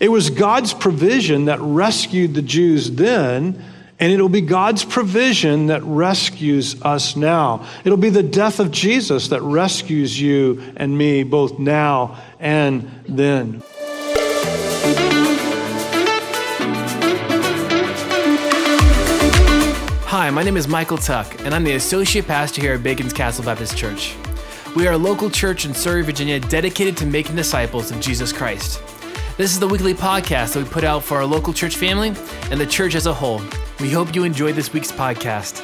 It was God's provision that rescued the Jews then, and it'll be God's provision that rescues us now. It'll be the death of Jesus that rescues you and me both now and then. Hi, my name is Michael Tuck, and I'm the Associate Pastor here at Bacon's Castle Baptist Church. We are a local church in Surry, Virginia, dedicated to making disciples of Jesus Christ. This is the weekly podcast that we put out for our local church family and the church as a whole. We hope you enjoyed this week's podcast.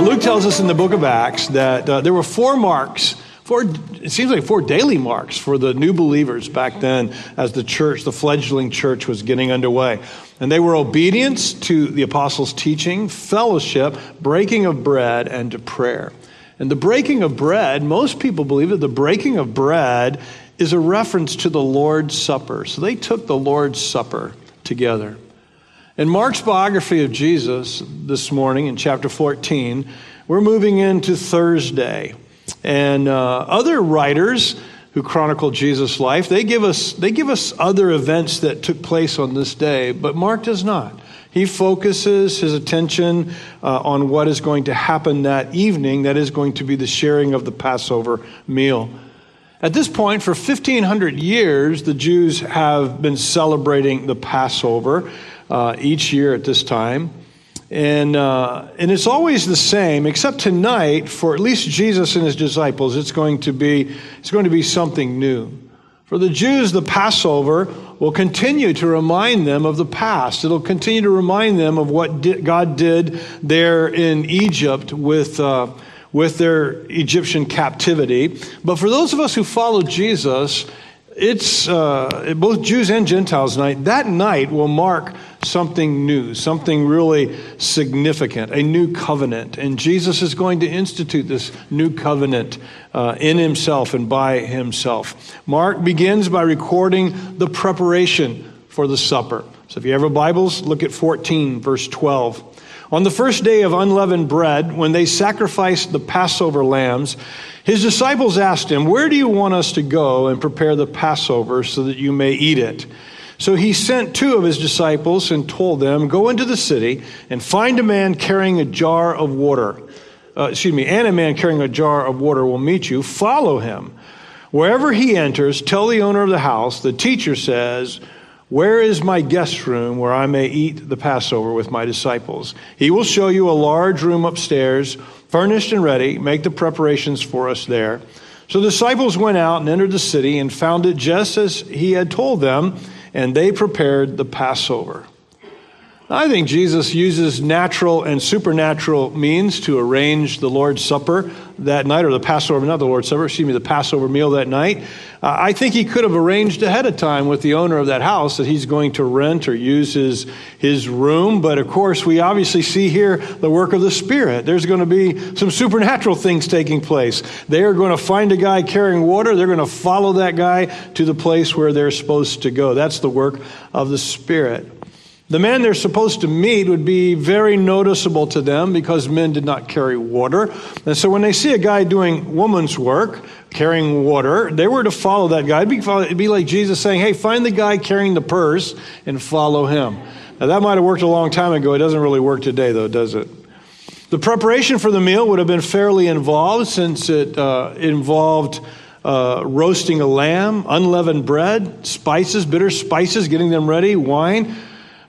Luke tells us in the book of Acts that uh, there were four marks, four, it seems like four daily marks for the new believers back then as the church, the fledgling church, was getting underway. And they were obedience to the apostles' teaching, fellowship, breaking of bread, and to prayer. And the breaking of bread, most people believe that the breaking of bread is a reference to the Lord's Supper. So they took the Lord's Supper together. In Mark's biography of Jesus this morning in chapter 14, we're moving into Thursday. And uh, other writers who chronicle Jesus' life, they give, us, they give us other events that took place on this day, but Mark does not. He focuses his attention uh, on what is going to happen that evening, that is going to be the sharing of the Passover meal. At this point, for 1,500 years, the Jews have been celebrating the Passover uh, each year at this time. And, uh, and it's always the same, except tonight, for at least Jesus and his disciples, it's going to be, it's going to be something new. For the Jews, the Passover will continue to remind them of the past. It'll continue to remind them of what God did there in Egypt with. Uh, with their Egyptian captivity. But for those of us who follow Jesus, it's uh, both Jews and Gentiles night. That night will mark something new, something really significant, a new covenant. And Jesus is going to institute this new covenant uh, in himself and by himself. Mark begins by recording the preparation for the supper. So if you have your Bibles, look at 14, verse 12. On the first day of unleavened bread, when they sacrificed the Passover lambs, his disciples asked him, Where do you want us to go and prepare the Passover so that you may eat it? So he sent two of his disciples and told them, Go into the city and find a man carrying a jar of water. Uh, excuse me, and a man carrying a jar of water will meet you. Follow him. Wherever he enters, tell the owner of the house, the teacher says, where is my guest room where I may eat the Passover with my disciples? He will show you a large room upstairs, furnished and ready. Make the preparations for us there. So the disciples went out and entered the city and found it just as he had told them, and they prepared the Passover. I think Jesus uses natural and supernatural means to arrange the Lord's Supper that night, or the Passover, not the Lord's Supper, excuse me, the Passover meal that night. Uh, I think he could have arranged ahead of time with the owner of that house that he's going to rent or use his, his room. But of course, we obviously see here the work of the Spirit. There's going to be some supernatural things taking place. They are going to find a guy carrying water, they're going to follow that guy to the place where they're supposed to go. That's the work of the Spirit. The man they're supposed to meet would be very noticeable to them because men did not carry water. And so when they see a guy doing woman's work, carrying water, they were to follow that guy. It'd be, like Jesus saying, hey, find the guy carrying the purse and follow him. Now, that might have worked a long time ago. It doesn't really work today, though, does it? The preparation for the meal would have been fairly involved since it uh, involved uh, roasting a lamb, unleavened bread, spices, bitter spices, getting them ready, wine.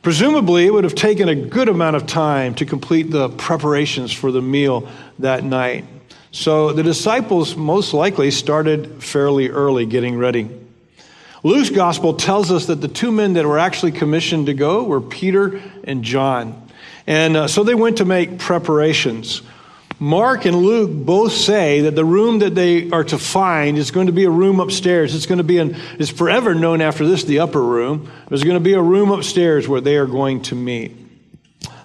Presumably, it would have taken a good amount of time to complete the preparations for the meal that night. So the disciples most likely started fairly early getting ready. Luke's gospel tells us that the two men that were actually commissioned to go were Peter and John. And uh, so they went to make preparations. Mark and Luke both say that the room that they are to find is going to be a room upstairs. It's going to be an, it's forever known after this, the upper room. There's going to be a room upstairs where they are going to meet.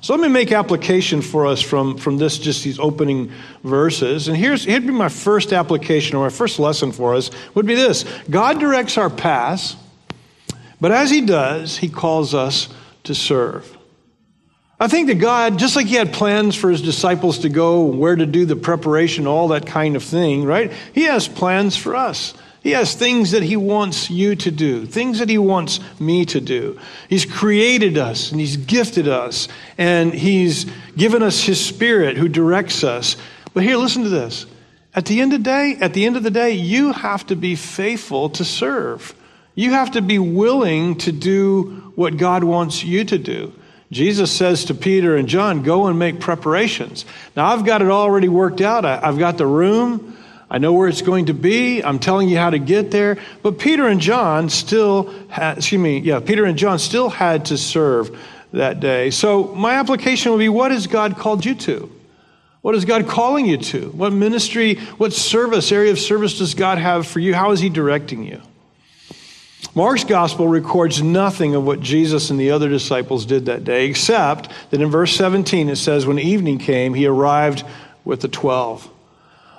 So let me make application for us from, from this, just these opening verses. And here's, here'd be my first application or my first lesson for us would be this. God directs our paths, but as he does, he calls us to serve. I think that God, just like He had plans for His disciples to go, where to do the preparation, all that kind of thing, right? He has plans for us. He has things that He wants you to do, things that He wants me to do. He's created us and He's gifted us and He's given us His Spirit who directs us. But here, listen to this. At the end of the day, at the end of the day, you have to be faithful to serve. You have to be willing to do what God wants you to do. Jesus says to Peter and John, Go and make preparations. Now, I've got it already worked out. I, have got the room. I know where it's going to be. I'm telling you how to get there. But Peter and John still had, excuse me, yeah, Peter and John still had to serve that day. So, my application would be what has God called you to? What is God calling you to? What ministry, what service, area of service does God have for you? How is He directing you? Mark's gospel records nothing of what Jesus and the other disciples did that day, except that in verse 17 it says, When evening came, he arrived with the twelve.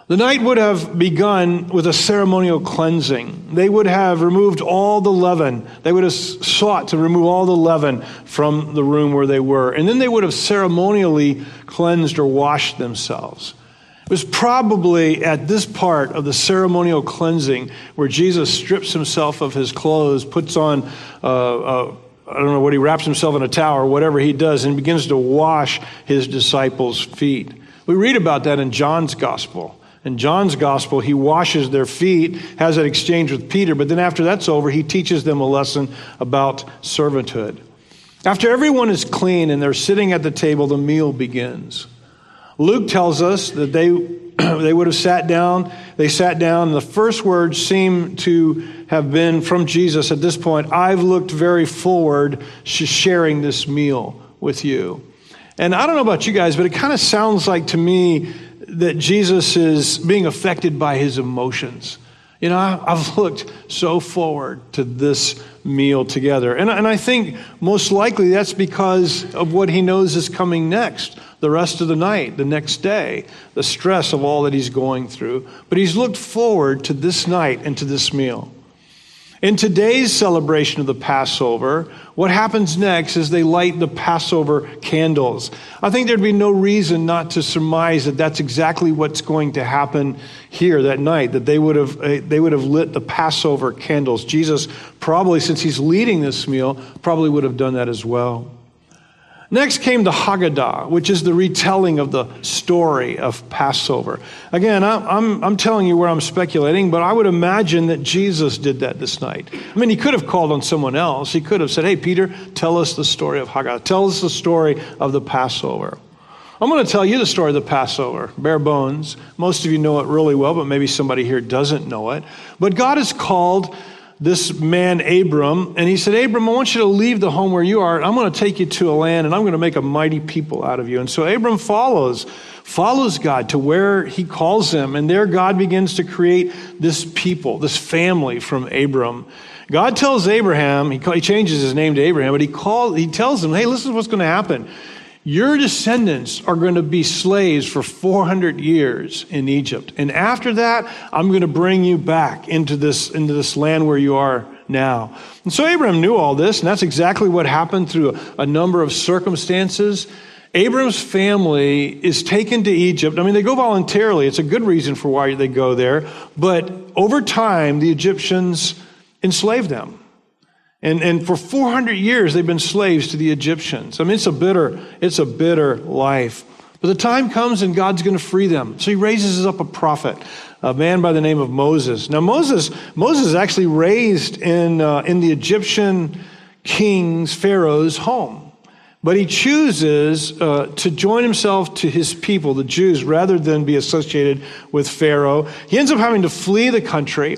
The night would have begun with a ceremonial cleansing. They would have removed all the leaven. They would have sought to remove all the leaven from the room where they were. And then they would have ceremonially cleansed or washed themselves. It was probably at this part of the ceremonial cleansing where Jesus strips himself of his clothes, puts on, uh, uh, I don't know what he wraps himself in a towel or whatever he does, and begins to wash his disciples' feet. We read about that in John's gospel. In John's gospel, he washes their feet, has that exchange with Peter, but then after that's over, he teaches them a lesson about servanthood. After everyone is clean and they're sitting at the table, the meal begins. Luke tells us that they, they would have sat down. They sat down, the first words seem to have been from Jesus at this point I've looked very forward to sharing this meal with you. And I don't know about you guys, but it kind of sounds like to me that Jesus is being affected by his emotions. You know, I've looked so forward to this meal together. And, and I think most likely that's because of what he knows is coming next the rest of the night, the next day, the stress of all that he's going through. But he's looked forward to this night and to this meal. In today's celebration of the Passover, what happens next is they light the Passover candles. I think there'd be no reason not to surmise that that's exactly what's going to happen here that night, that they would have, uh, they would have lit the Passover candles. Jesus, probably, since he's leading this meal, probably would have done that as well. Next came the Haggadah, which is the retelling of the story of Passover. Again, I'm, I'm, I'm, telling you where I'm speculating, but I would imagine that Jesus did that this night. I mean, he could have called on someone else. He could have said, Hey, Peter, tell us the story of Haggadah. Tell us the story of the Passover. I'm going to tell you the story of the Passover, bare bones. Most of you know it really well, but maybe somebody here doesn't know it. But God has called this man Abram, and he said, Abram, I want you to leave the home where you are. I'm going to take you to a land, and I'm going to make a mighty people out of you. And so Abram follows, follows God to where he calls him, and there God begins to create this people, this family from Abram. God tells Abraham, he, changes his name to Abraham, but he calls, he tells him, hey, listen what's going to happen. Your descendants are going to be slaves for 400 years in Egypt. And after that, I'm going to bring you back into this, into this land where you are now. And so Abraham knew all this, and that's exactly what happened through a, a number of circumstances. Abram's family is taken to Egypt. I mean, they go voluntarily. It's a good reason for why they go there. But over time, the Egyptians enslaved them. And, and for 400 years, they've been slaves to the Egyptians. I mean, it's a bitter, it's a bitter life. But the time comes and God's going to free them. So he raises up a prophet, a man by the name of Moses. Now, Moses, Moses is actually raised in, uh, in the Egyptian king's, Pharaoh's home. But he chooses uh, to join himself to his people, the Jews, rather than be associated with Pharaoh. He ends up having to flee the country.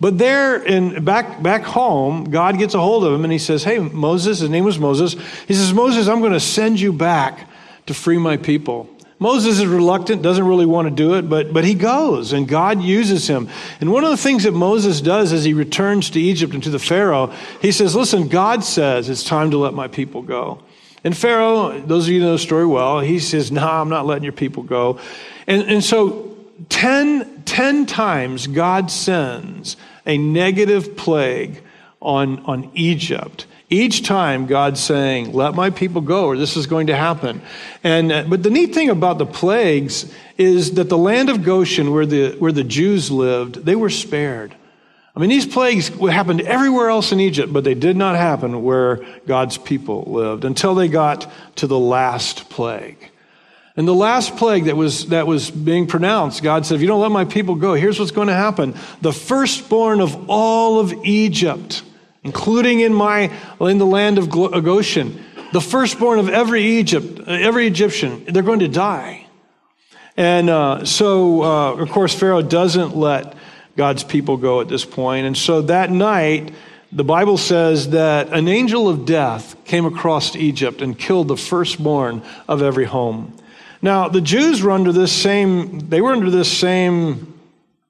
But there in back back home, God gets a hold of him and he says, Hey, Moses, his name was Moses. He says, Moses, I'm going to send you back to free my people. Moses is reluctant, doesn't really want to do it, but, but he goes and God uses him. And one of the things that Moses does as he returns to Egypt and to the Pharaoh, he says, Listen, God says it's time to let my people go. And Pharaoh, those of you know the story well, he says, nah, I'm not letting your people go. And, and so ten, ten times God sends a negative plague on, on Egypt. Each time God's saying, let my people go or this is going to happen. And, uh, but the neat thing about the plagues is that the land of Goshen where the, where the Jews lived, they were spared. I mean, these plagues happened everywhere else in Egypt, but they did not happen where God's people lived until they got to the last plague. And the last plague that was, that was being pronounced, God said, If you don't let my people go, here's what's going to happen. The firstborn of all of Egypt, including in, my, in the land of Goshen, the firstborn of every Egypt, every Egyptian, they're going to die. And uh, so, uh, of course, Pharaoh doesn't let God's people go at this point. And so that night, the Bible says that an angel of death came across Egypt and killed the firstborn of every home. Now, the Jews were under this same, they were under this same,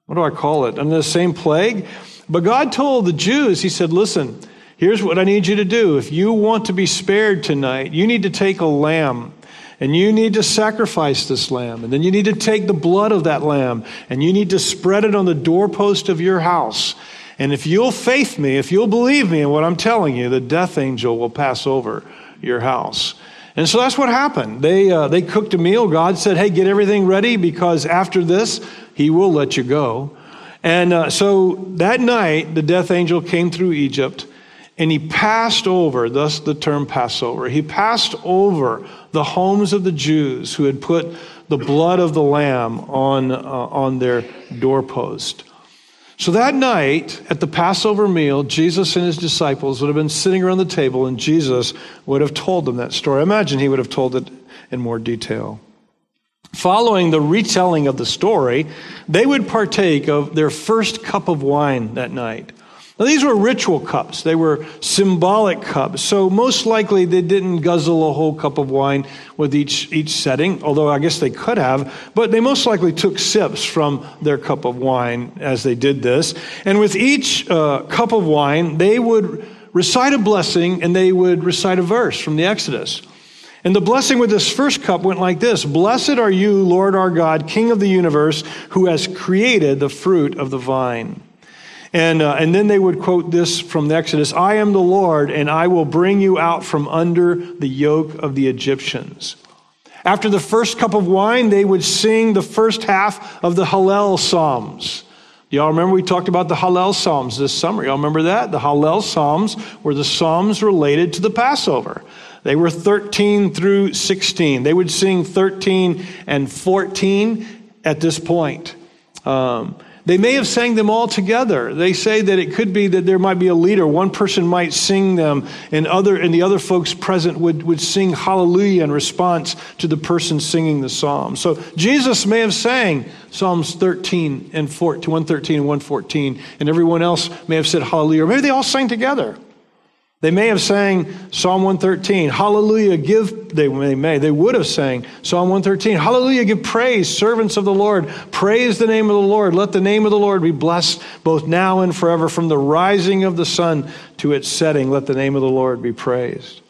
what do I call it? Under the same plague. But God told the Jews, He said, listen, here's what I need you to do. If you want to be spared tonight, you need to take a lamb and you need to sacrifice this lamb. And then you need to take the blood of that lamb and you need to spread it on the doorpost of your house. And if you'll faith me, if you'll believe me in what I'm telling you, the death angel will pass over your house. And so that's what happened. They, uh, they cooked a meal. God said, hey, get everything ready because after this, he will let you go. And uh, so that night, the death angel came through Egypt and he passed over, thus the term Passover. He passed over the homes of the Jews who had put the blood of the lamb on, uh, on their doorpost. So that night at the Passover meal, Jesus and his disciples would have been sitting around the table, and Jesus would have told them that story. I imagine he would have told it in more detail. Following the retelling of the story, they would partake of their first cup of wine that night. Now, these were ritual cups. They were symbolic cups. So most likely they didn't guzzle a whole cup of wine with each, each setting, although I guess they could have. But they most likely took sips from their cup of wine as they did this. And with each uh, cup of wine, they would recite a blessing and they would recite a verse from the Exodus. And the blessing with this first cup went like this Blessed are you, Lord our God, King of the universe, who has created the fruit of the vine. And, uh, and then they would quote this from the Exodus I am the Lord, and I will bring you out from under the yoke of the Egyptians. After the first cup of wine, they would sing the first half of the Hallel Psalms. Y'all remember we talked about the Hallel Psalms this summer? Y'all remember that? The Hallel Psalms were the Psalms related to the Passover. They were 13 through 16. They would sing 13 and 14 at this point. Um, they may have sang them all together. They say that it could be that there might be a leader. One person might sing them, and other and the other folks present would, would sing hallelujah in response to the person singing the psalm. So Jesus may have sang Psalms 13 and 14, 113 and 114, and everyone else may have said hallelujah. Or maybe they all sang together. They may have sang Psalm 113, Hallelujah, give, they may, they would have sang Psalm 113, Hallelujah, give praise, servants of the Lord, praise the name of the Lord, let the name of the Lord be blessed both now and forever, from the rising of the sun to its setting, let the name of the Lord be praised.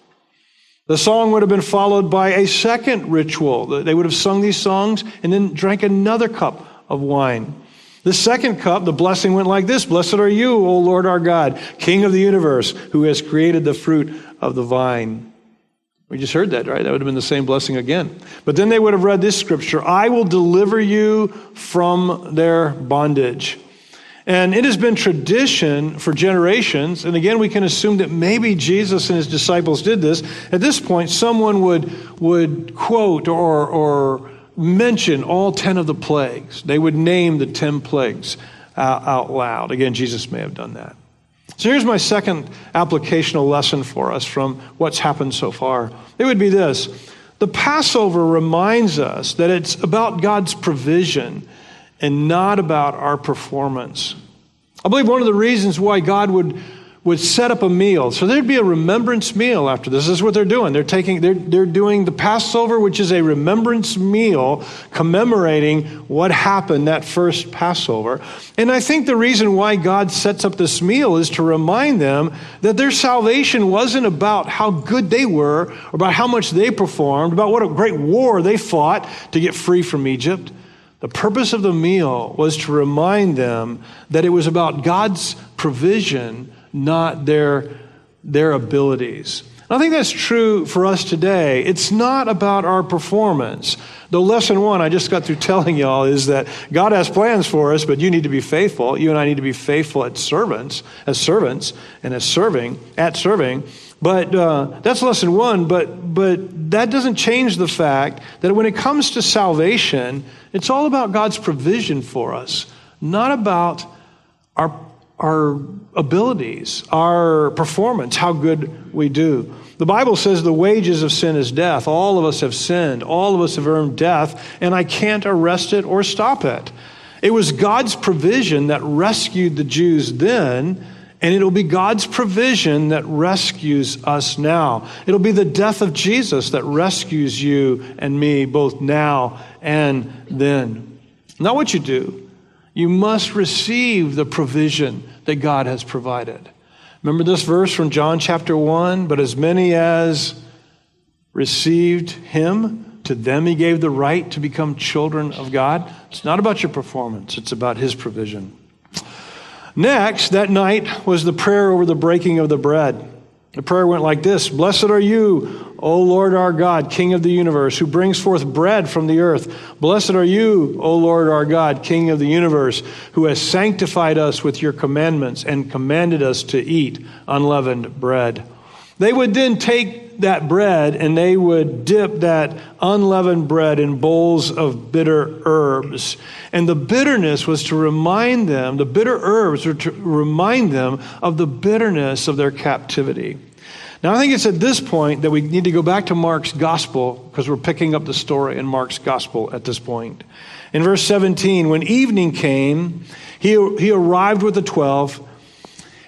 The song would have been followed by a second ritual. They would have sung these songs and then drank another cup of wine. The second cup, the blessing went like this Blessed are you, O Lord our God, King of the universe, who has created the fruit of the vine. We just heard that, right? That would have been the same blessing again. But then they would have read this scripture I will deliver you from their bondage. And it has been tradition for generations, and again, we can assume that maybe Jesus and his disciples did this. At this point, someone would, would quote or, or mention all 10 of the plagues. They would name the 10 plagues out, out loud. Again, Jesus may have done that. So here's my second applicational lesson for us from what's happened so far. It would be this The Passover reminds us that it's about God's provision and not about our performance. I believe one of the reasons why God would would set up a meal. So there'd be a remembrance meal after this. This is what they're doing. They're taking, they're, they're doing the Passover, which is a remembrance meal commemorating what happened that first Passover. And I think the reason why God sets up this meal is to remind them that their salvation wasn't about how good they were, or about how much they performed, about what a great war they fought to get free from Egypt. The purpose of the meal was to remind them that it was about God's provision not their, their abilities. I think that's true for us today. It's not about our performance. The lesson one I just got through telling y'all is that God has plans for us, but you need to be faithful. You and I need to be faithful as servants, as servants, and as serving, at serving. But uh, that's lesson one. But but that doesn't change the fact that when it comes to salvation, it's all about God's provision for us, not about our our abilities, our performance, how good we do. The Bible says the wages of sin is death. All of us have sinned. All of us have earned death, and I can't arrest it or stop it. It was God's provision that rescued the Jews then, and it'll be God's provision that rescues us now. It'll be the death of Jesus that rescues you and me both now and then. Not what you do. You must receive the provision that God has provided. Remember this verse from John chapter 1? But as many as received him, to them he gave the right to become children of God. It's not about your performance, it's about his provision. Next, that night was the prayer over the breaking of the bread. The prayer went like this Blessed are you, O Lord our God, King of the universe, who brings forth bread from the earth. Blessed are you, O Lord our God, King of the universe, who has sanctified us with your commandments and commanded us to eat unleavened bread. They would then take that bread and they would dip that unleavened bread in bowls of bitter herbs. And the bitterness was to remind them, the bitter herbs were to remind them of the bitterness of their captivity. Now, I think it's at this point that we need to go back to Mark's gospel because we're picking up the story in Mark's gospel at this point. In verse 17, when evening came, he, he arrived with the twelve.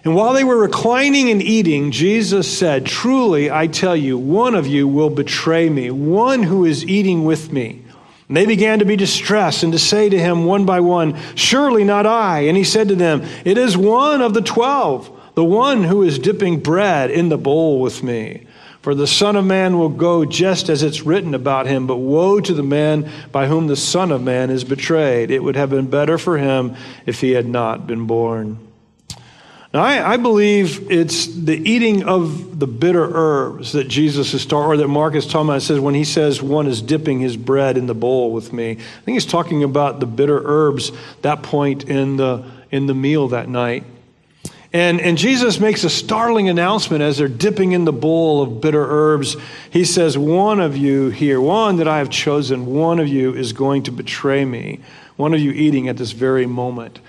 And while they were reclining and eating, Jesus said, Truly, I tell you, one of you will betray me, one who is eating with me. And they began to be distressed and to say to him one by one, Surely not I. And he said to them, It is one of the twelve, the one who is dipping bread in the bowl with me. For the Son of Man will go just as it's written about him, but woe to the man by whom the Son of Man is betrayed. It would have been better for him if he had not been born. Now, I, I, believe it's the eating of the bitter herbs that Jesus is talking, or that Mark is talking about. Says when he says one is dipping his bread in the bowl with me. I think he's talking about the bitter herbs that point in the in the meal that night. And, and Jesus makes a startling announcement as they're dipping in the bowl of bitter herbs. He says, One of you here, one that I have chosen, one of you is going to betray me. One of you eating at this very moment.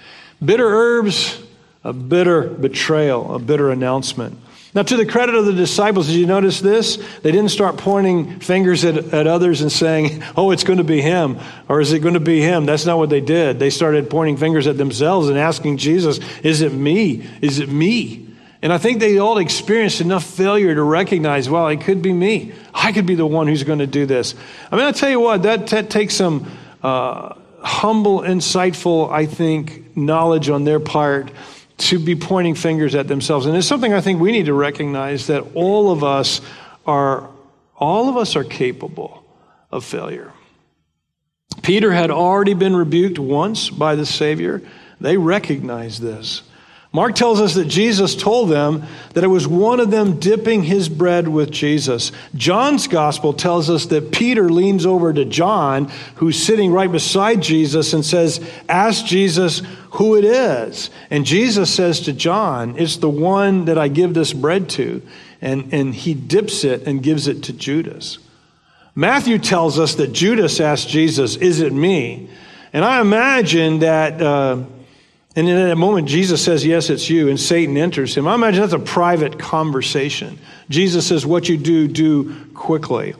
Bitter herbs a bitter betrayal, a bitter announcement. Now, to the credit of the disciples, did you notice this? They didn't start pointing fingers at, at others and saying, oh, it's going to be him, or is it going to be him? That's not what they did. They started pointing fingers at themselves and asking Jesus, is it me? Is it me? And I think they all experienced enough failure to recognize, well, it could be me. I could be the one who's going to do this. I mean, I'll tell you what, that, that takes some uh, humble, insightful, I think, knowledge on their part to be pointing fingers at themselves. And it's something I think we need to recognize that all of us are all of us are capable of failure. Peter had already been rebuked once by the Savior. They recognized this. Mark tells us that Jesus told them that it was one of them dipping his bread with Jesus. John's gospel tells us that Peter leans over to John, who's sitting right beside Jesus, and says, Ask Jesus who it is. And Jesus says to John, It's the one that I give this bread to. And, and he dips it and gives it to Judas. Matthew tells us that Judas asked Jesus, Is it me? And I imagine that. Uh, and in that moment, Jesus says, Yes, it's you, and Satan enters him. I imagine that's a private conversation. Jesus says, What you do, do quickly.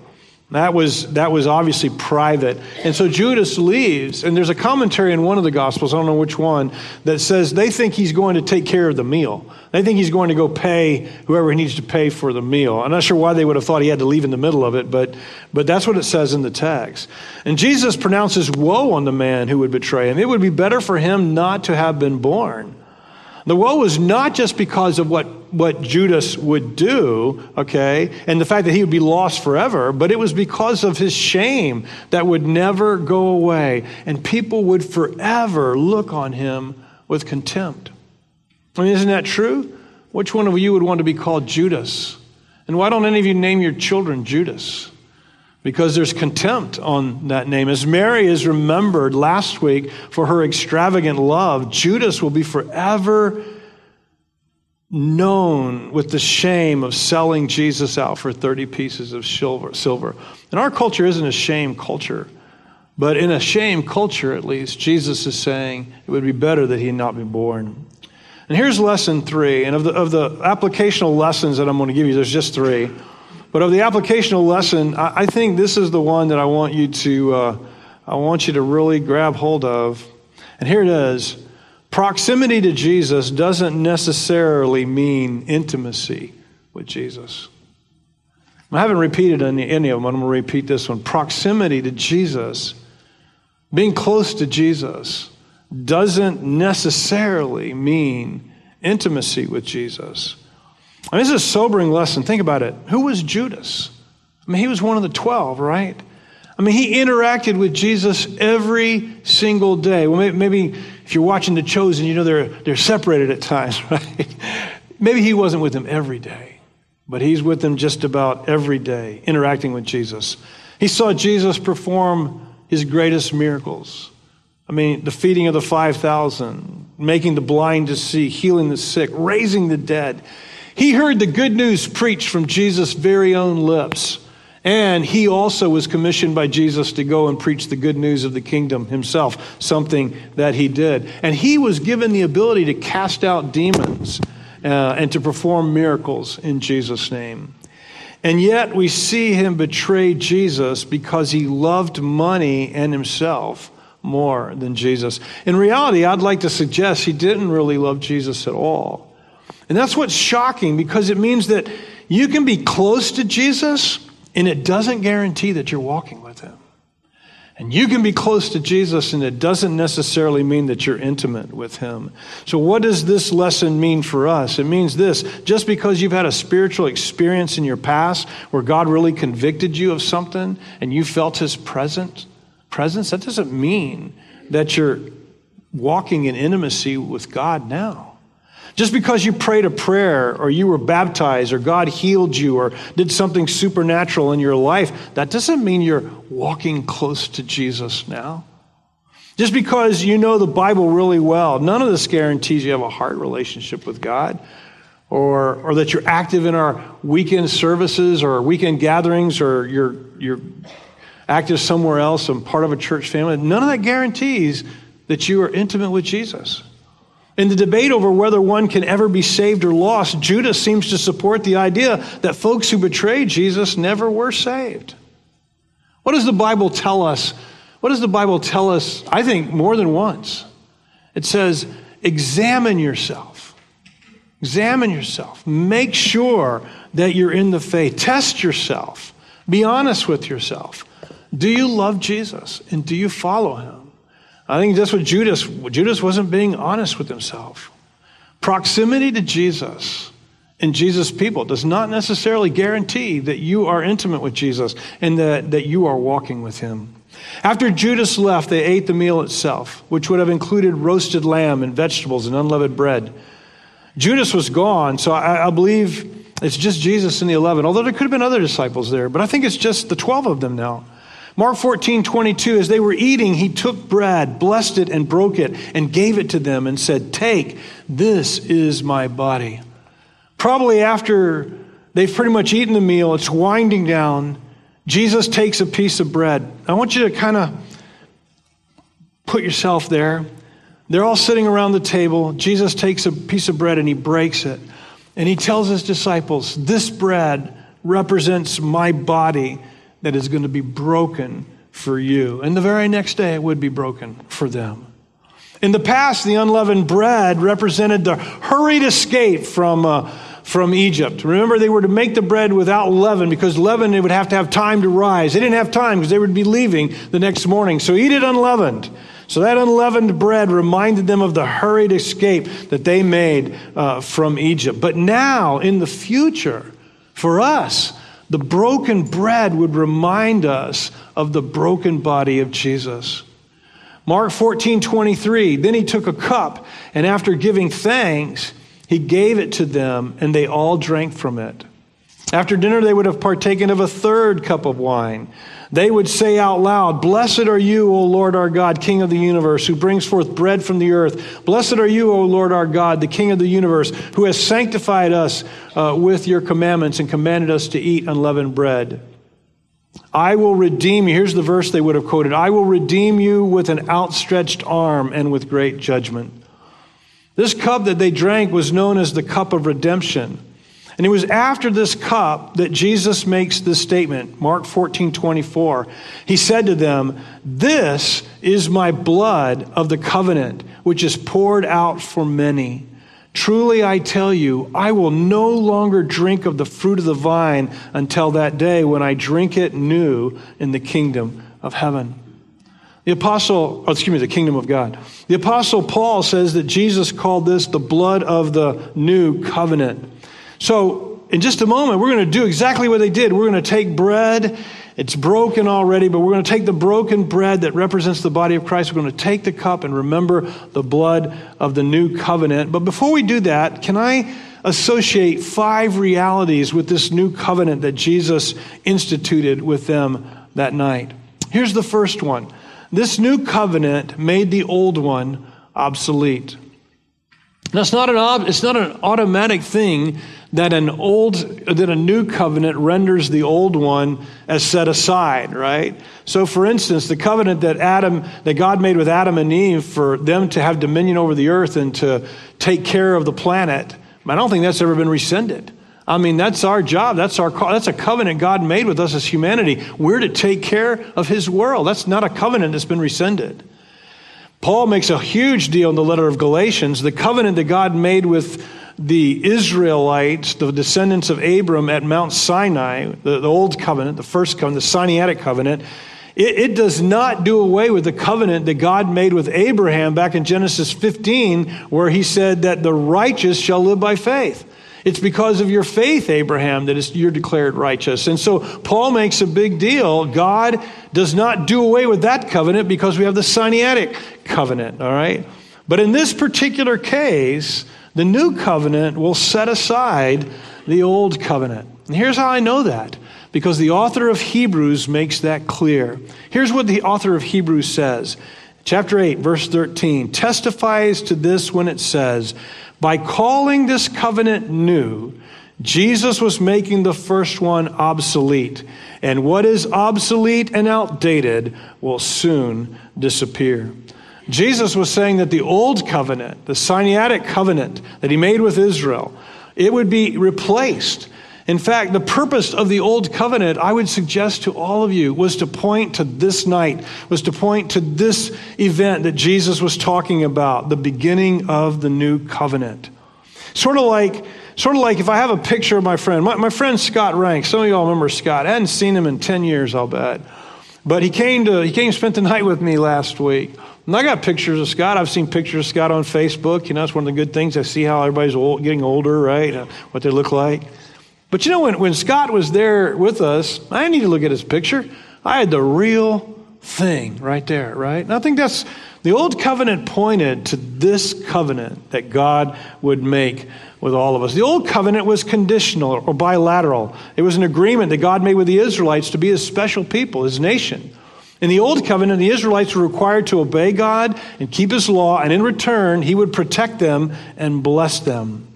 That was, that was obviously private. And so Judas leaves, and there's a commentary in one of the Gospels, I don't know which one, that says they think he's going to take care of the meal. They think he's going to go pay whoever he needs to pay for the meal. I'm not sure why they would have thought he had to leave in the middle of it, but, but that's what it says in the text. And Jesus pronounces woe on the man who would betray him. It would be better for him not to have been born. The woe was not just because of what, what Judas would do, okay, and the fact that he would be lost forever, but it was because of his shame that would never go away. And people would forever look on him with contempt. I mean, isn't that true? Which one of you would want to be called Judas And why don't any of you name your children Judas? Because there's contempt on that name. As Mary is remembered last week for her extravagant love, Judas will be forever known with the shame of selling Jesus out for 30 pieces of silver. And our culture isn't a shame culture, but in a shame culture, at least, Jesus is saying it would be better that he not be born. And here's lesson three. And of the, of the applicational lessons that I'm going to give you, there's just three. But of the applicational lesson, I, I think this is the one that I want you to, uh, I want you to really grab hold of. And here it is Proximity to Jesus doesn't necessarily mean intimacy with Jesus. I haven't repeated any, any of them, I'm going to repeat this one. Proximity to Jesus, being close to Jesus, doesn't necessarily mean intimacy with Jesus. I mean, this is a sobering lesson. Think about it. Who was Judas? I mean, he was one of the 12, right? I mean, he interacted with Jesus every single day. Well, maybe if you're watching The Chosen, you know they're, they're separated at times, right? maybe he wasn't with them every day, but he's with them just about every day, interacting with Jesus. He saw Jesus perform his greatest miracles. I mean, the feeding of the 5,000, making the blind to see, healing the sick, raising the dead. He heard the good news preached from Jesus' very own lips. And he also was commissioned by Jesus to go and preach the good news of the kingdom himself, something that he did. And he was given the ability to cast out demons uh, and to perform miracles in Jesus' name. And yet we see him betray Jesus because he loved money and himself more than Jesus. In reality, I'd like to suggest he didn't really love Jesus at all. And that's what's shocking because it means that you can be close to Jesus and it doesn't guarantee that you're walking with Him. And you can be close to Jesus, and it doesn't necessarily mean that you're intimate with Him. So, what does this lesson mean for us? It means this just because you've had a spiritual experience in your past where God really convicted you of something and you felt His presence, presence that doesn't mean that you're walking in intimacy with God now. Just because you prayed a prayer or you were baptized or God healed you or did something supernatural in your life, that doesn't mean you're walking close to Jesus now. Just because you know the Bible really well, none of this guarantees you have a heart relationship with God or, or that you're active in our weekend services or weekend gatherings or you're, you're active somewhere else and part of a church family. None of that guarantees that you are intimate with Jesus. In the debate over whether one can ever be saved or lost, Judas seems to support the idea that folks who betrayed Jesus never were saved. What does the Bible tell us? What does the Bible tell us? I think more than once. It says, examine yourself. Examine yourself. Make sure that you're in the faith. Test yourself. Be honest with yourself. Do you love Jesus and do you follow him? I think that's what Judas, Judas wasn't being honest with himself. Proximity to Jesus and Jesus' people does not necessarily guarantee that you are intimate with Jesus and that, that you are walking with him. After Judas left, they ate the meal itself, which would have included roasted lamb and vegetables and unleavened bread. Judas was gone, so I, I believe it's just Jesus and the 11, although there could have been other disciples there, but I think it's just the 12 of them now. Mark 14, 22, as they were eating, he took bread, blessed it, and broke it, and gave it to them, and said, Take, this is my body. Probably after they've pretty much eaten the meal, it's winding down. Jesus takes a piece of bread. I want you to kind of put yourself there. They're all sitting around the table. Jesus takes a piece of bread and he breaks it. And he tells his disciples, This bread represents my body that is going to be broken for you. And the very next day, it would be broken for them. In the past, the unleavened bread represented the hurried escape from, uh, from Egypt. Remember, they were to make the bread without leaven because leaven, they would have to have time to rise. They didn't have time because they would be leaving the next morning. So eat it unleavened. So that unleavened bread reminded them of the hurried escape that they made uh, from Egypt. But now, in the future, for us, the broken bread would remind us of the broken body of Jesus. Mark 14, 23. Then he took a cup, and after giving thanks, he gave it to them, and they all drank from it. After dinner, they would have partaken of a third cup of wine. They would say out loud, Blessed are you, O Lord our God, King of the universe, who brings forth bread from the earth. Blessed are you, O Lord our God, the King of the universe, who has sanctified us uh, with your commandments and commanded us to eat unleavened bread. I will redeem you. Here's the verse they would have quoted I will redeem you with an outstretched arm and with great judgment. This cup that they drank was known as the cup of redemption. And it was after this cup that Jesus makes this statement, Mark 14 24. He said to them, This is my blood of the covenant, which is poured out for many. Truly I tell you, I will no longer drink of the fruit of the vine until that day when I drink it new in the kingdom of heaven. The apostle, oh, excuse me, the kingdom of God. The apostle Paul says that Jesus called this the blood of the new covenant. So, in just a moment, we're going to do exactly what they did. We're going to take bread. It's broken already, but we're going to take the broken bread that represents the body of Christ. We're going to take the cup and remember the blood of the new covenant. But before we do that, can I associate five realities with this new covenant that Jesus instituted with them that night? Here's the first one this new covenant made the old one obsolete. Now, it's not an, it's not an automatic thing that an old that a new covenant renders the old one as set aside right? So for instance the covenant that adam that god made with adam and eve for them to have dominion over the earth and to take care of the planet i don't think that's ever been rescinded. I mean that's our job. That's our that's a covenant god made with us as humanity. We're to take care of his world. That's not a covenant that's been rescinded. Paul makes a huge deal in the letter of galatians. The covenant that god made with the Israelites, the descendants of Abram at Mount Sinai, the, the old covenant, the first covenant, the Sinaitic covenant, it, it, does not do away with the covenant that God made with Abraham back in Genesis 15, where he said that the righteous shall live by faith. It's because of your faith, Abraham, that you're declared righteous. And so Paul makes a big deal. God does not do away with that covenant because we have the Sinaitic covenant, all right? But in this particular case, the new covenant will set aside the old covenant. And here's how I know that because the author of Hebrews makes that clear. Here's what the author of Hebrews says. Chapter 8, verse 13 testifies to this when it says, By calling this covenant new, Jesus was making the first one obsolete. And what is obsolete and outdated will soon disappear. Jesus was saying that the old covenant, the Sinaitic covenant that he made with Israel, it would be replaced. In fact, the purpose of the old covenant, I would suggest to all of you, was to point to this night, was to point to this event that Jesus was talking about, the beginning of the new covenant. Sort of like, sort of like if I have a picture of my friend, my, my friend Scott Rank, some of y'all remember Scott. I hadn't seen him in 10 years, I'll bet. But he came to, he came spent the night with me last week. And I got pictures of Scott. I've seen pictures of Scott on Facebook. You know, it's one of the good things. I see how everybody's old, getting older, right? Uh, what they look like. But you know, when, when Scott was there with us, I need to look at his picture. I had the real thing right there, right? And I think that's the old covenant pointed to this covenant that God would make with all of us. The old covenant was conditional or bilateral. It was an agreement that God made with the Israelites to be his special people, his nation. In the Old Covenant, the Israelites were required to obey God and keep His law, and in return, He would protect them and bless them.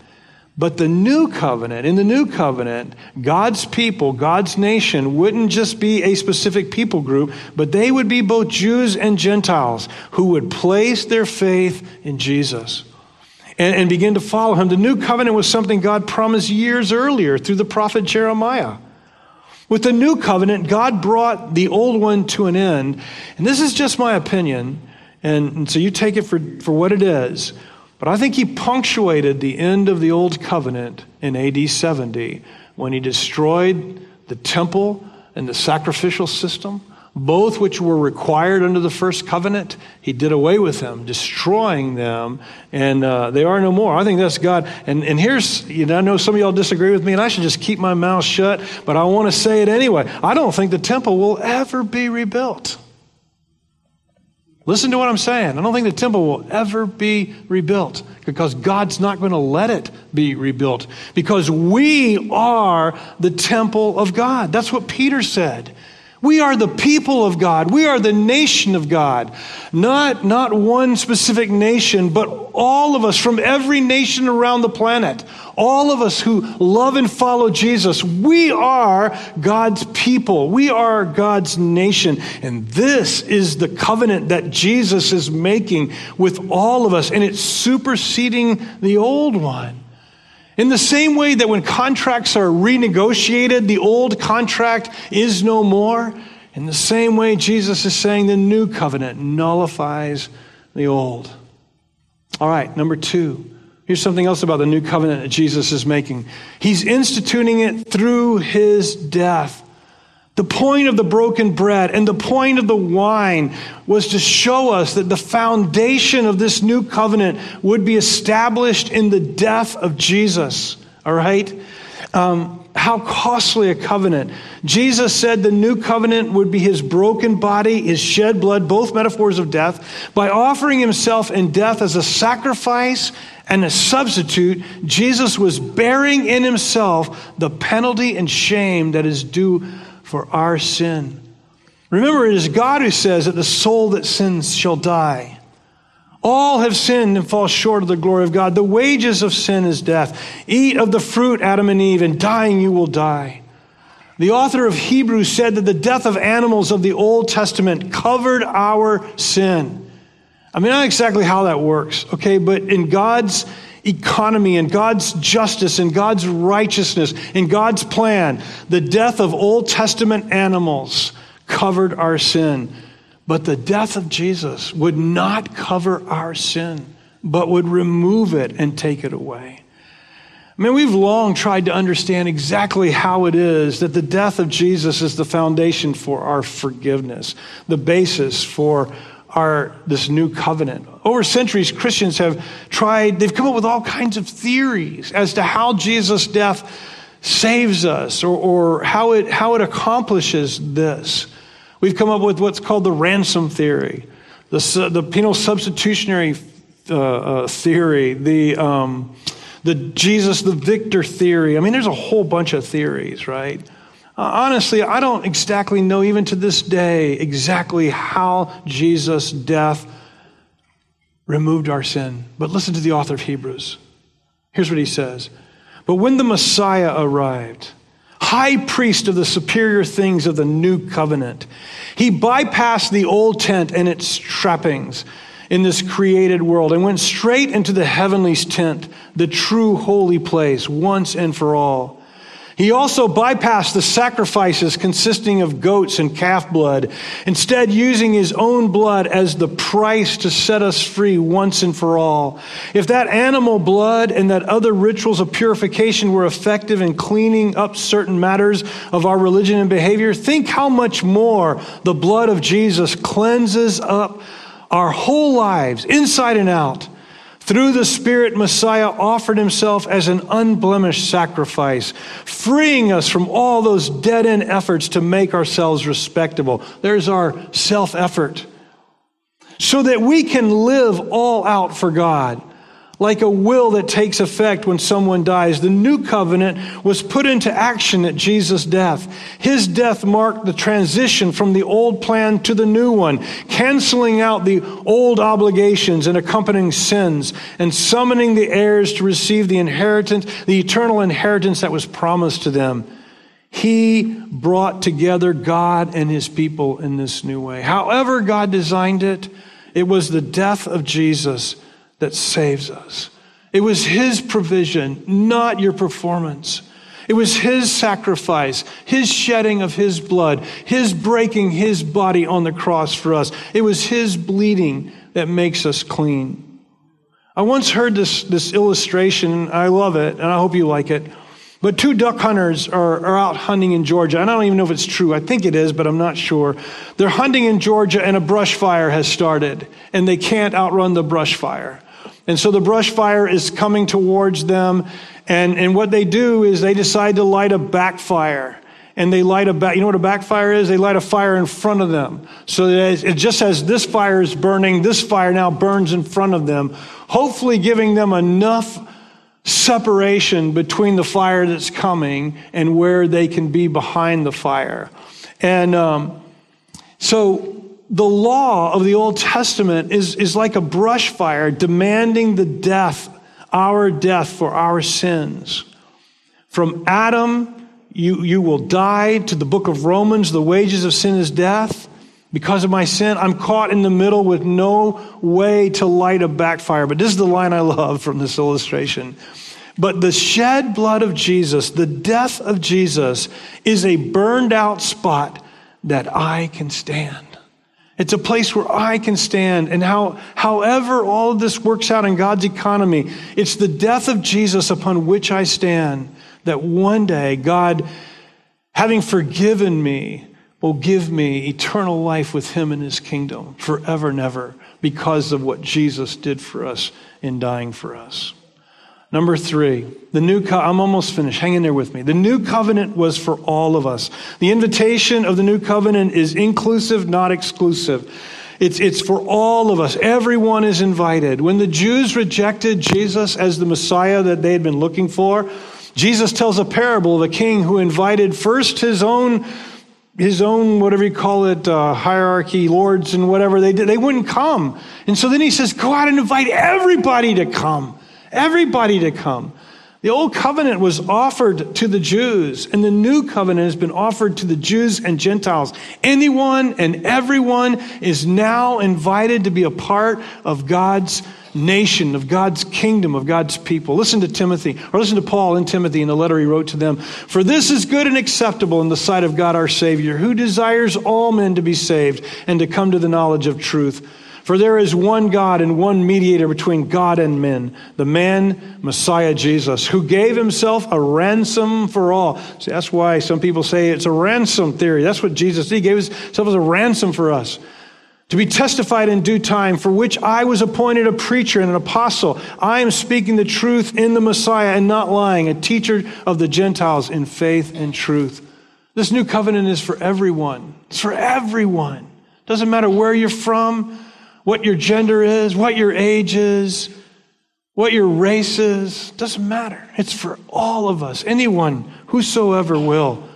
But the new covenant, in the new covenant, God's people, God's nation wouldn't just be a specific people group, but they would be both Jews and Gentiles who would place their faith in Jesus and, begin to follow him. The new covenant was something God promised years earlier through the prophet Jeremiah. With the new covenant, God brought the old one to an end. And this is just my opinion, and, and, so you take it for, for what it is. But I think he punctuated the end of the old covenant in AD 70 when he destroyed the temple and the sacrificial system both which were required under the first covenant, he did away with them, destroying them, and uh, they are no more. I think that's God. And, and here's, you know, I know some of y'all disagree with me, and I should just keep my mouth shut, but I want to say it anyway. I don't think the temple will ever be rebuilt. Listen to what I'm saying. I don't think the temple will ever be rebuilt because God's not going to let it be rebuilt because we are the temple of God. That's what Peter said. We are the people of God. We are the nation of God. Not, not one specific nation, but all of us from every nation around the planet. All of us who love and follow Jesus. We are God's people. We are God's nation. And this is the covenant that Jesus is making with all of us. And it's superseding the old one. In the same way that when contracts are renegotiated, the old contract is no more, in the same way, Jesus is saying the new covenant nullifies the old. All right, number two. Here's something else about the new covenant that Jesus is making. He's instituting it through his death. The point of the broken bread and the point of the wine was to show us that the foundation of this new covenant would be established in the death of Jesus. All right? Um, how costly a covenant. Jesus said the new covenant would be his broken body, his shed blood, both metaphors of death. By offering himself in death as a sacrifice and a substitute, Jesus was bearing in himself the penalty and shame that is due for our sin. Remember, it is God who says that the soul that sins shall die. All have sinned and fall short of the glory of God. The wages of sin is death. Eat of the fruit, Adam and Eve, and dying you will die. The author of Hebrews said that the death of animals of the Old Testament covered our sin. I mean, not exactly how that works, okay, but in God's economy and God's justice and God's righteousness and God's plan, the death of Old Testament animals covered our sin. But the death of Jesus would not cover our sin, but would remove it and take it away. I mean, we've long tried to understand exactly how it is that the death of Jesus is the foundation for our forgiveness, the basis for our this new covenant. Over centuries, Christians have tried, they've come up with all kinds of theories as to how Jesus' death saves us or, or how, it, how it accomplishes this. We've come up with what's called the ransom theory, the, the penal substitutionary uh, uh, theory, the, um, the Jesus the victor theory. I mean, there's a whole bunch of theories, right? Uh, honestly, I don't exactly know, even to this day, exactly how Jesus' death removed our sin. But listen to the author of Hebrews. Here's what he says But when the Messiah arrived, high priest of the superior things of the new covenant, he bypassed the old tent and its trappings in this created world and went straight into the heavenly tent, the true holy place, once and for all. He also bypassed the sacrifices consisting of goats and calf blood, instead, using his own blood as the price to set us free once and for all. If that animal blood and that other rituals of purification were effective in cleaning up certain matters of our religion and behavior, think how much more the blood of Jesus cleanses up our whole lives, inside and out through the Spirit, Messiah offered himself as an unblemished sacrifice, freeing us from all those dead end efforts to make ourselves respectable. There's our self effort. So that we can live all out for God like a will that takes effect when someone dies. The new covenant was put into action at Jesus' death. His death marked the transition from the old plan to the new one, canceling out the old obligations and accompanying sins, and summoning the heirs to receive the inheritance, the eternal inheritance that was promised to them. He brought together God and his people in this new way. However, God designed it, it was the death of Jesus that saves us. It was His provision, not your performance. It was His sacrifice, His shedding of His blood, His breaking His body on the cross for us. It was His bleeding that makes us clean. I once heard this, this illustration, and I love it, and I hope you like it. But two duck hunters are, are out hunting in Georgia, and I don't even know if it's true. I think it is, but I'm not sure. They're hunting in Georgia, and a brush fire has started, and they can't outrun the brush fire. And so the brush fire is coming towards them. And, and what they do is they decide to light a backfire. and they light a back. You know what a backfire is? They light a fire in front of them. So that it just as this fire is burning, this fire now burns in front of them, hopefully giving them enough separation between the fire that's coming and where they can be behind the fire. And um, so the law of the Old Testament is, is like a brush fire demanding the death, our death for our sins. From Adam you, you will die to the book of Romans. The wages of sin is death. Because of my sin, I'm caught in the middle with no way to light a backfire. But this is the line I love from this illustration. But the shed blood of Jesus, the death of Jesus, is a burned out spot that I can stand. It's a place where I can stand. And how, however all this works out in God's economy, it's the death of Jesus upon which I stand that one day God, having forgiven me, will give me eternal life with him in his kingdom forever and ever because of what Jesus did for us in dying for us. Number three, the new, co- I'm almost finished. Hang in there with me. The new covenant was for all of us. The invitation of the new covenant is inclusive, not exclusive. It's, it's for all of us. Everyone is invited. When the Jews rejected Jesus as the Messiah that they had been looking for, Jesus tells a parable of a king who invited first his own his own whatever you call it uh, hierarchy lords and whatever they did they wouldn't come and so then he says go out and invite everybody to come everybody to come the old covenant was offered to the Jews, and the new covenant has been offered to the Jews and Gentiles. Anyone and everyone is now invited to be a part of God's nation, of God's kingdom, of God's people. Listen to Timothy, or listen to Paul and Timothy in the letter he wrote to them. For this is good and acceptable in the sight of God our Savior, who desires all men to be saved and to come to the knowledge of truth. For there is one God and one mediator between God and men, the man Messiah Jesus, who gave himself a ransom for all. See, that's why some people say it's a ransom theory. That's what Jesus did. He gave himself as a ransom for us to be testified in due time, for which I was appointed a preacher and an apostle. I am speaking the truth in the Messiah and not lying, a teacher of the Gentiles in faith and truth. This new covenant is for everyone. It's for everyone. Doesn't matter where you're from, what your gender is, what your age is, what your race is. Doesn't matter. It's for all of us. Anyone, whosoever will.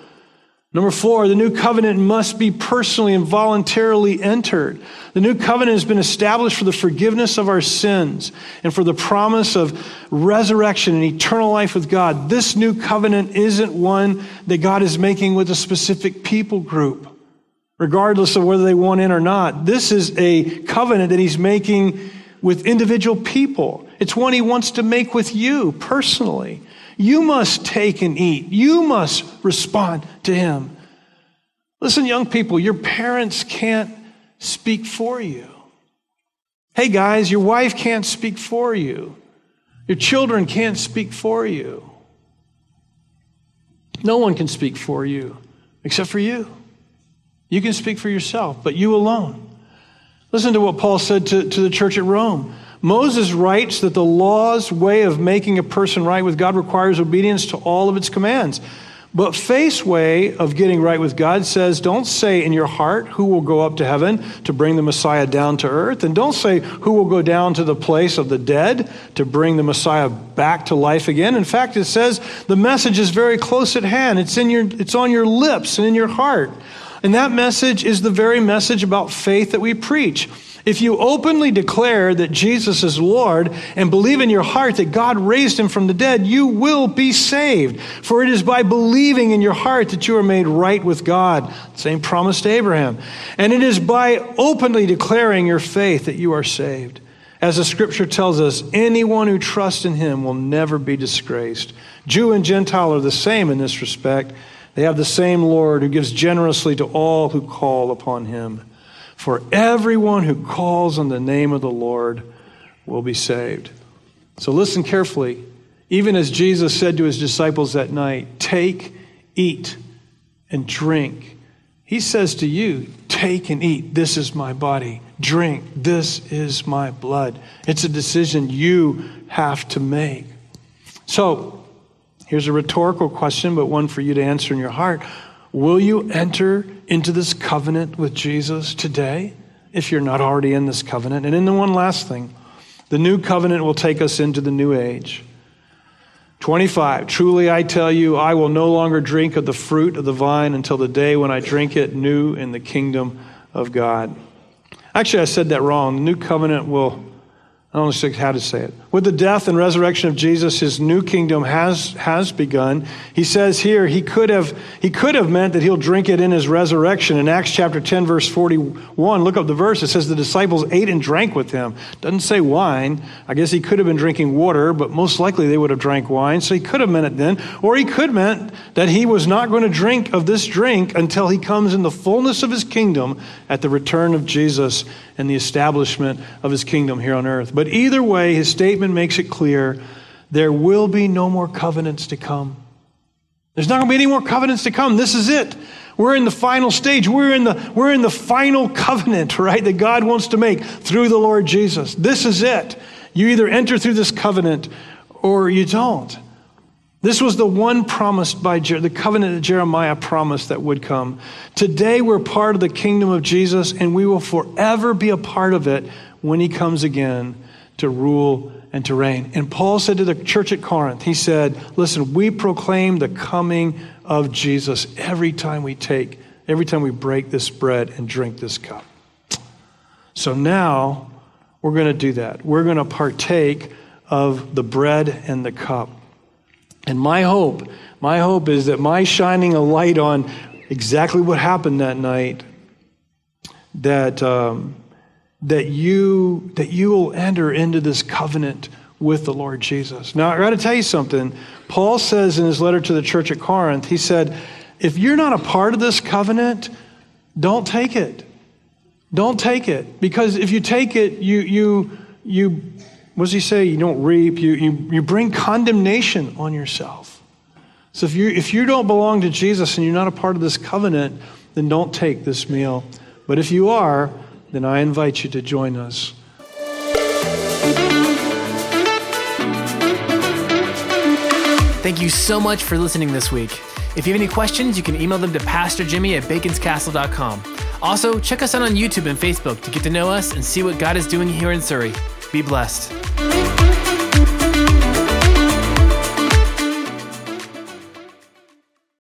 Number four, the new covenant must be personally and voluntarily entered. The new covenant has been established for the forgiveness of our sins and for the promise of resurrection and eternal life with God. This new covenant isn't one that God is making with a specific people group, regardless of whether they want in or not. This is a covenant that He's making with individual people. It's one He wants to make with you personally. You must take and eat. You must respond to Him. Listen, young people, your parents can't speak for you. Hey, guys, your wife can't speak for you. Your children can't speak for you. No one can speak for you except for you. You can speak for yourself, but you alone. Listen to what Paul said to, to the church at Rome. Moses writes that the law's way of making a person right with God requires obedience to all of its commands. But faith's way of getting right with God says, don't say in your heart who will go up to heaven to bring the Messiah down to earth. And don't say who will go down to the place of the dead to bring the Messiah back to life again. In fact, it says the message is very close at hand. It's, in your, it's on your lips and in your heart. And that message is the very message about faith that we preach. If you openly declare that Jesus is Lord and believe in your heart that God raised him from the dead, you will be saved. For it is by believing in your heart that you are made right with God. Same promise to Abraham. And it is by openly declaring your faith that you are saved. As the scripture tells us, anyone who trusts in him will never be disgraced. Jew and Gentile are the same in this respect. They have the same Lord who gives generously to all who call upon him. For everyone who calls on the name of the Lord will be saved. So listen carefully. Even as Jesus said to his disciples that night, take, eat, and drink. He says to you, take and eat. This is my body. Drink. This is my blood. It's a decision you have to make. So, here's a rhetorical question, but one for you to answer in your heart. Will you enter into this covenant with Jesus today if you're not already in this covenant? And then the one last thing the new covenant will take us into the new age. 25, truly I tell you, I will no longer drink of the fruit of the vine until the day when I drink it new in the kingdom of God. Actually, I said that wrong. The new covenant will I don't know how to say it. With the death and resurrection of Jesus, his new kingdom has, has begun. He says here he could, have, he could have meant that he'll drink it in his resurrection. In Acts chapter 10, verse 41, look up the verse. It says the disciples ate and drank with him. Doesn't say wine. I guess he could have been drinking water, but most likely they would have drank wine. So he could have meant it then. Or he could have meant that he was not going to drink of this drink until he comes in the fullness of his kingdom at the return of Jesus and the establishment of his kingdom here on earth. But either way, his statement makes it clear there will be no more covenants to come. There's not going to be any more covenants to come. This is it. We're in the final stage. We're in the, we're in the final covenant, right, that God wants to make through the Lord Jesus. This is it. You either enter through this covenant or you don't. This was the one promised by Jer- the covenant that Jeremiah promised that would come. Today we're part of the kingdom of Jesus and we will forever be a part of it when he comes again to rule and to reign. And Paul said to the church at Corinth, he said, Listen, we proclaim the coming of Jesus every time we take, every time we break this bread and drink this cup. So now we're going to do that. We're going to partake of the bread and the cup. And my hope, my hope is that my shining a light on exactly what happened that night, that, um, that, you, that you will enter into this covenant with the Lord Jesus. Now, I got to tell you something. Paul says in his letter to the church at Corinth, he said, if you're not a part of this covenant, don't take it. Don't take it. Because if you take it, you, you, you what does he say? You don't reap, you, you, you bring condemnation on yourself. So if you, if you don't belong to Jesus and you're not a part of this covenant, then don't take this meal. But if you are, then I invite you to join us. Thank you so much for listening this week. If you have any questions, you can email them to Pastor Jimmy at baconscastle.com. Also, check us out on YouTube and Facebook to get to know us and see what God is doing here in Surry. Be blessed.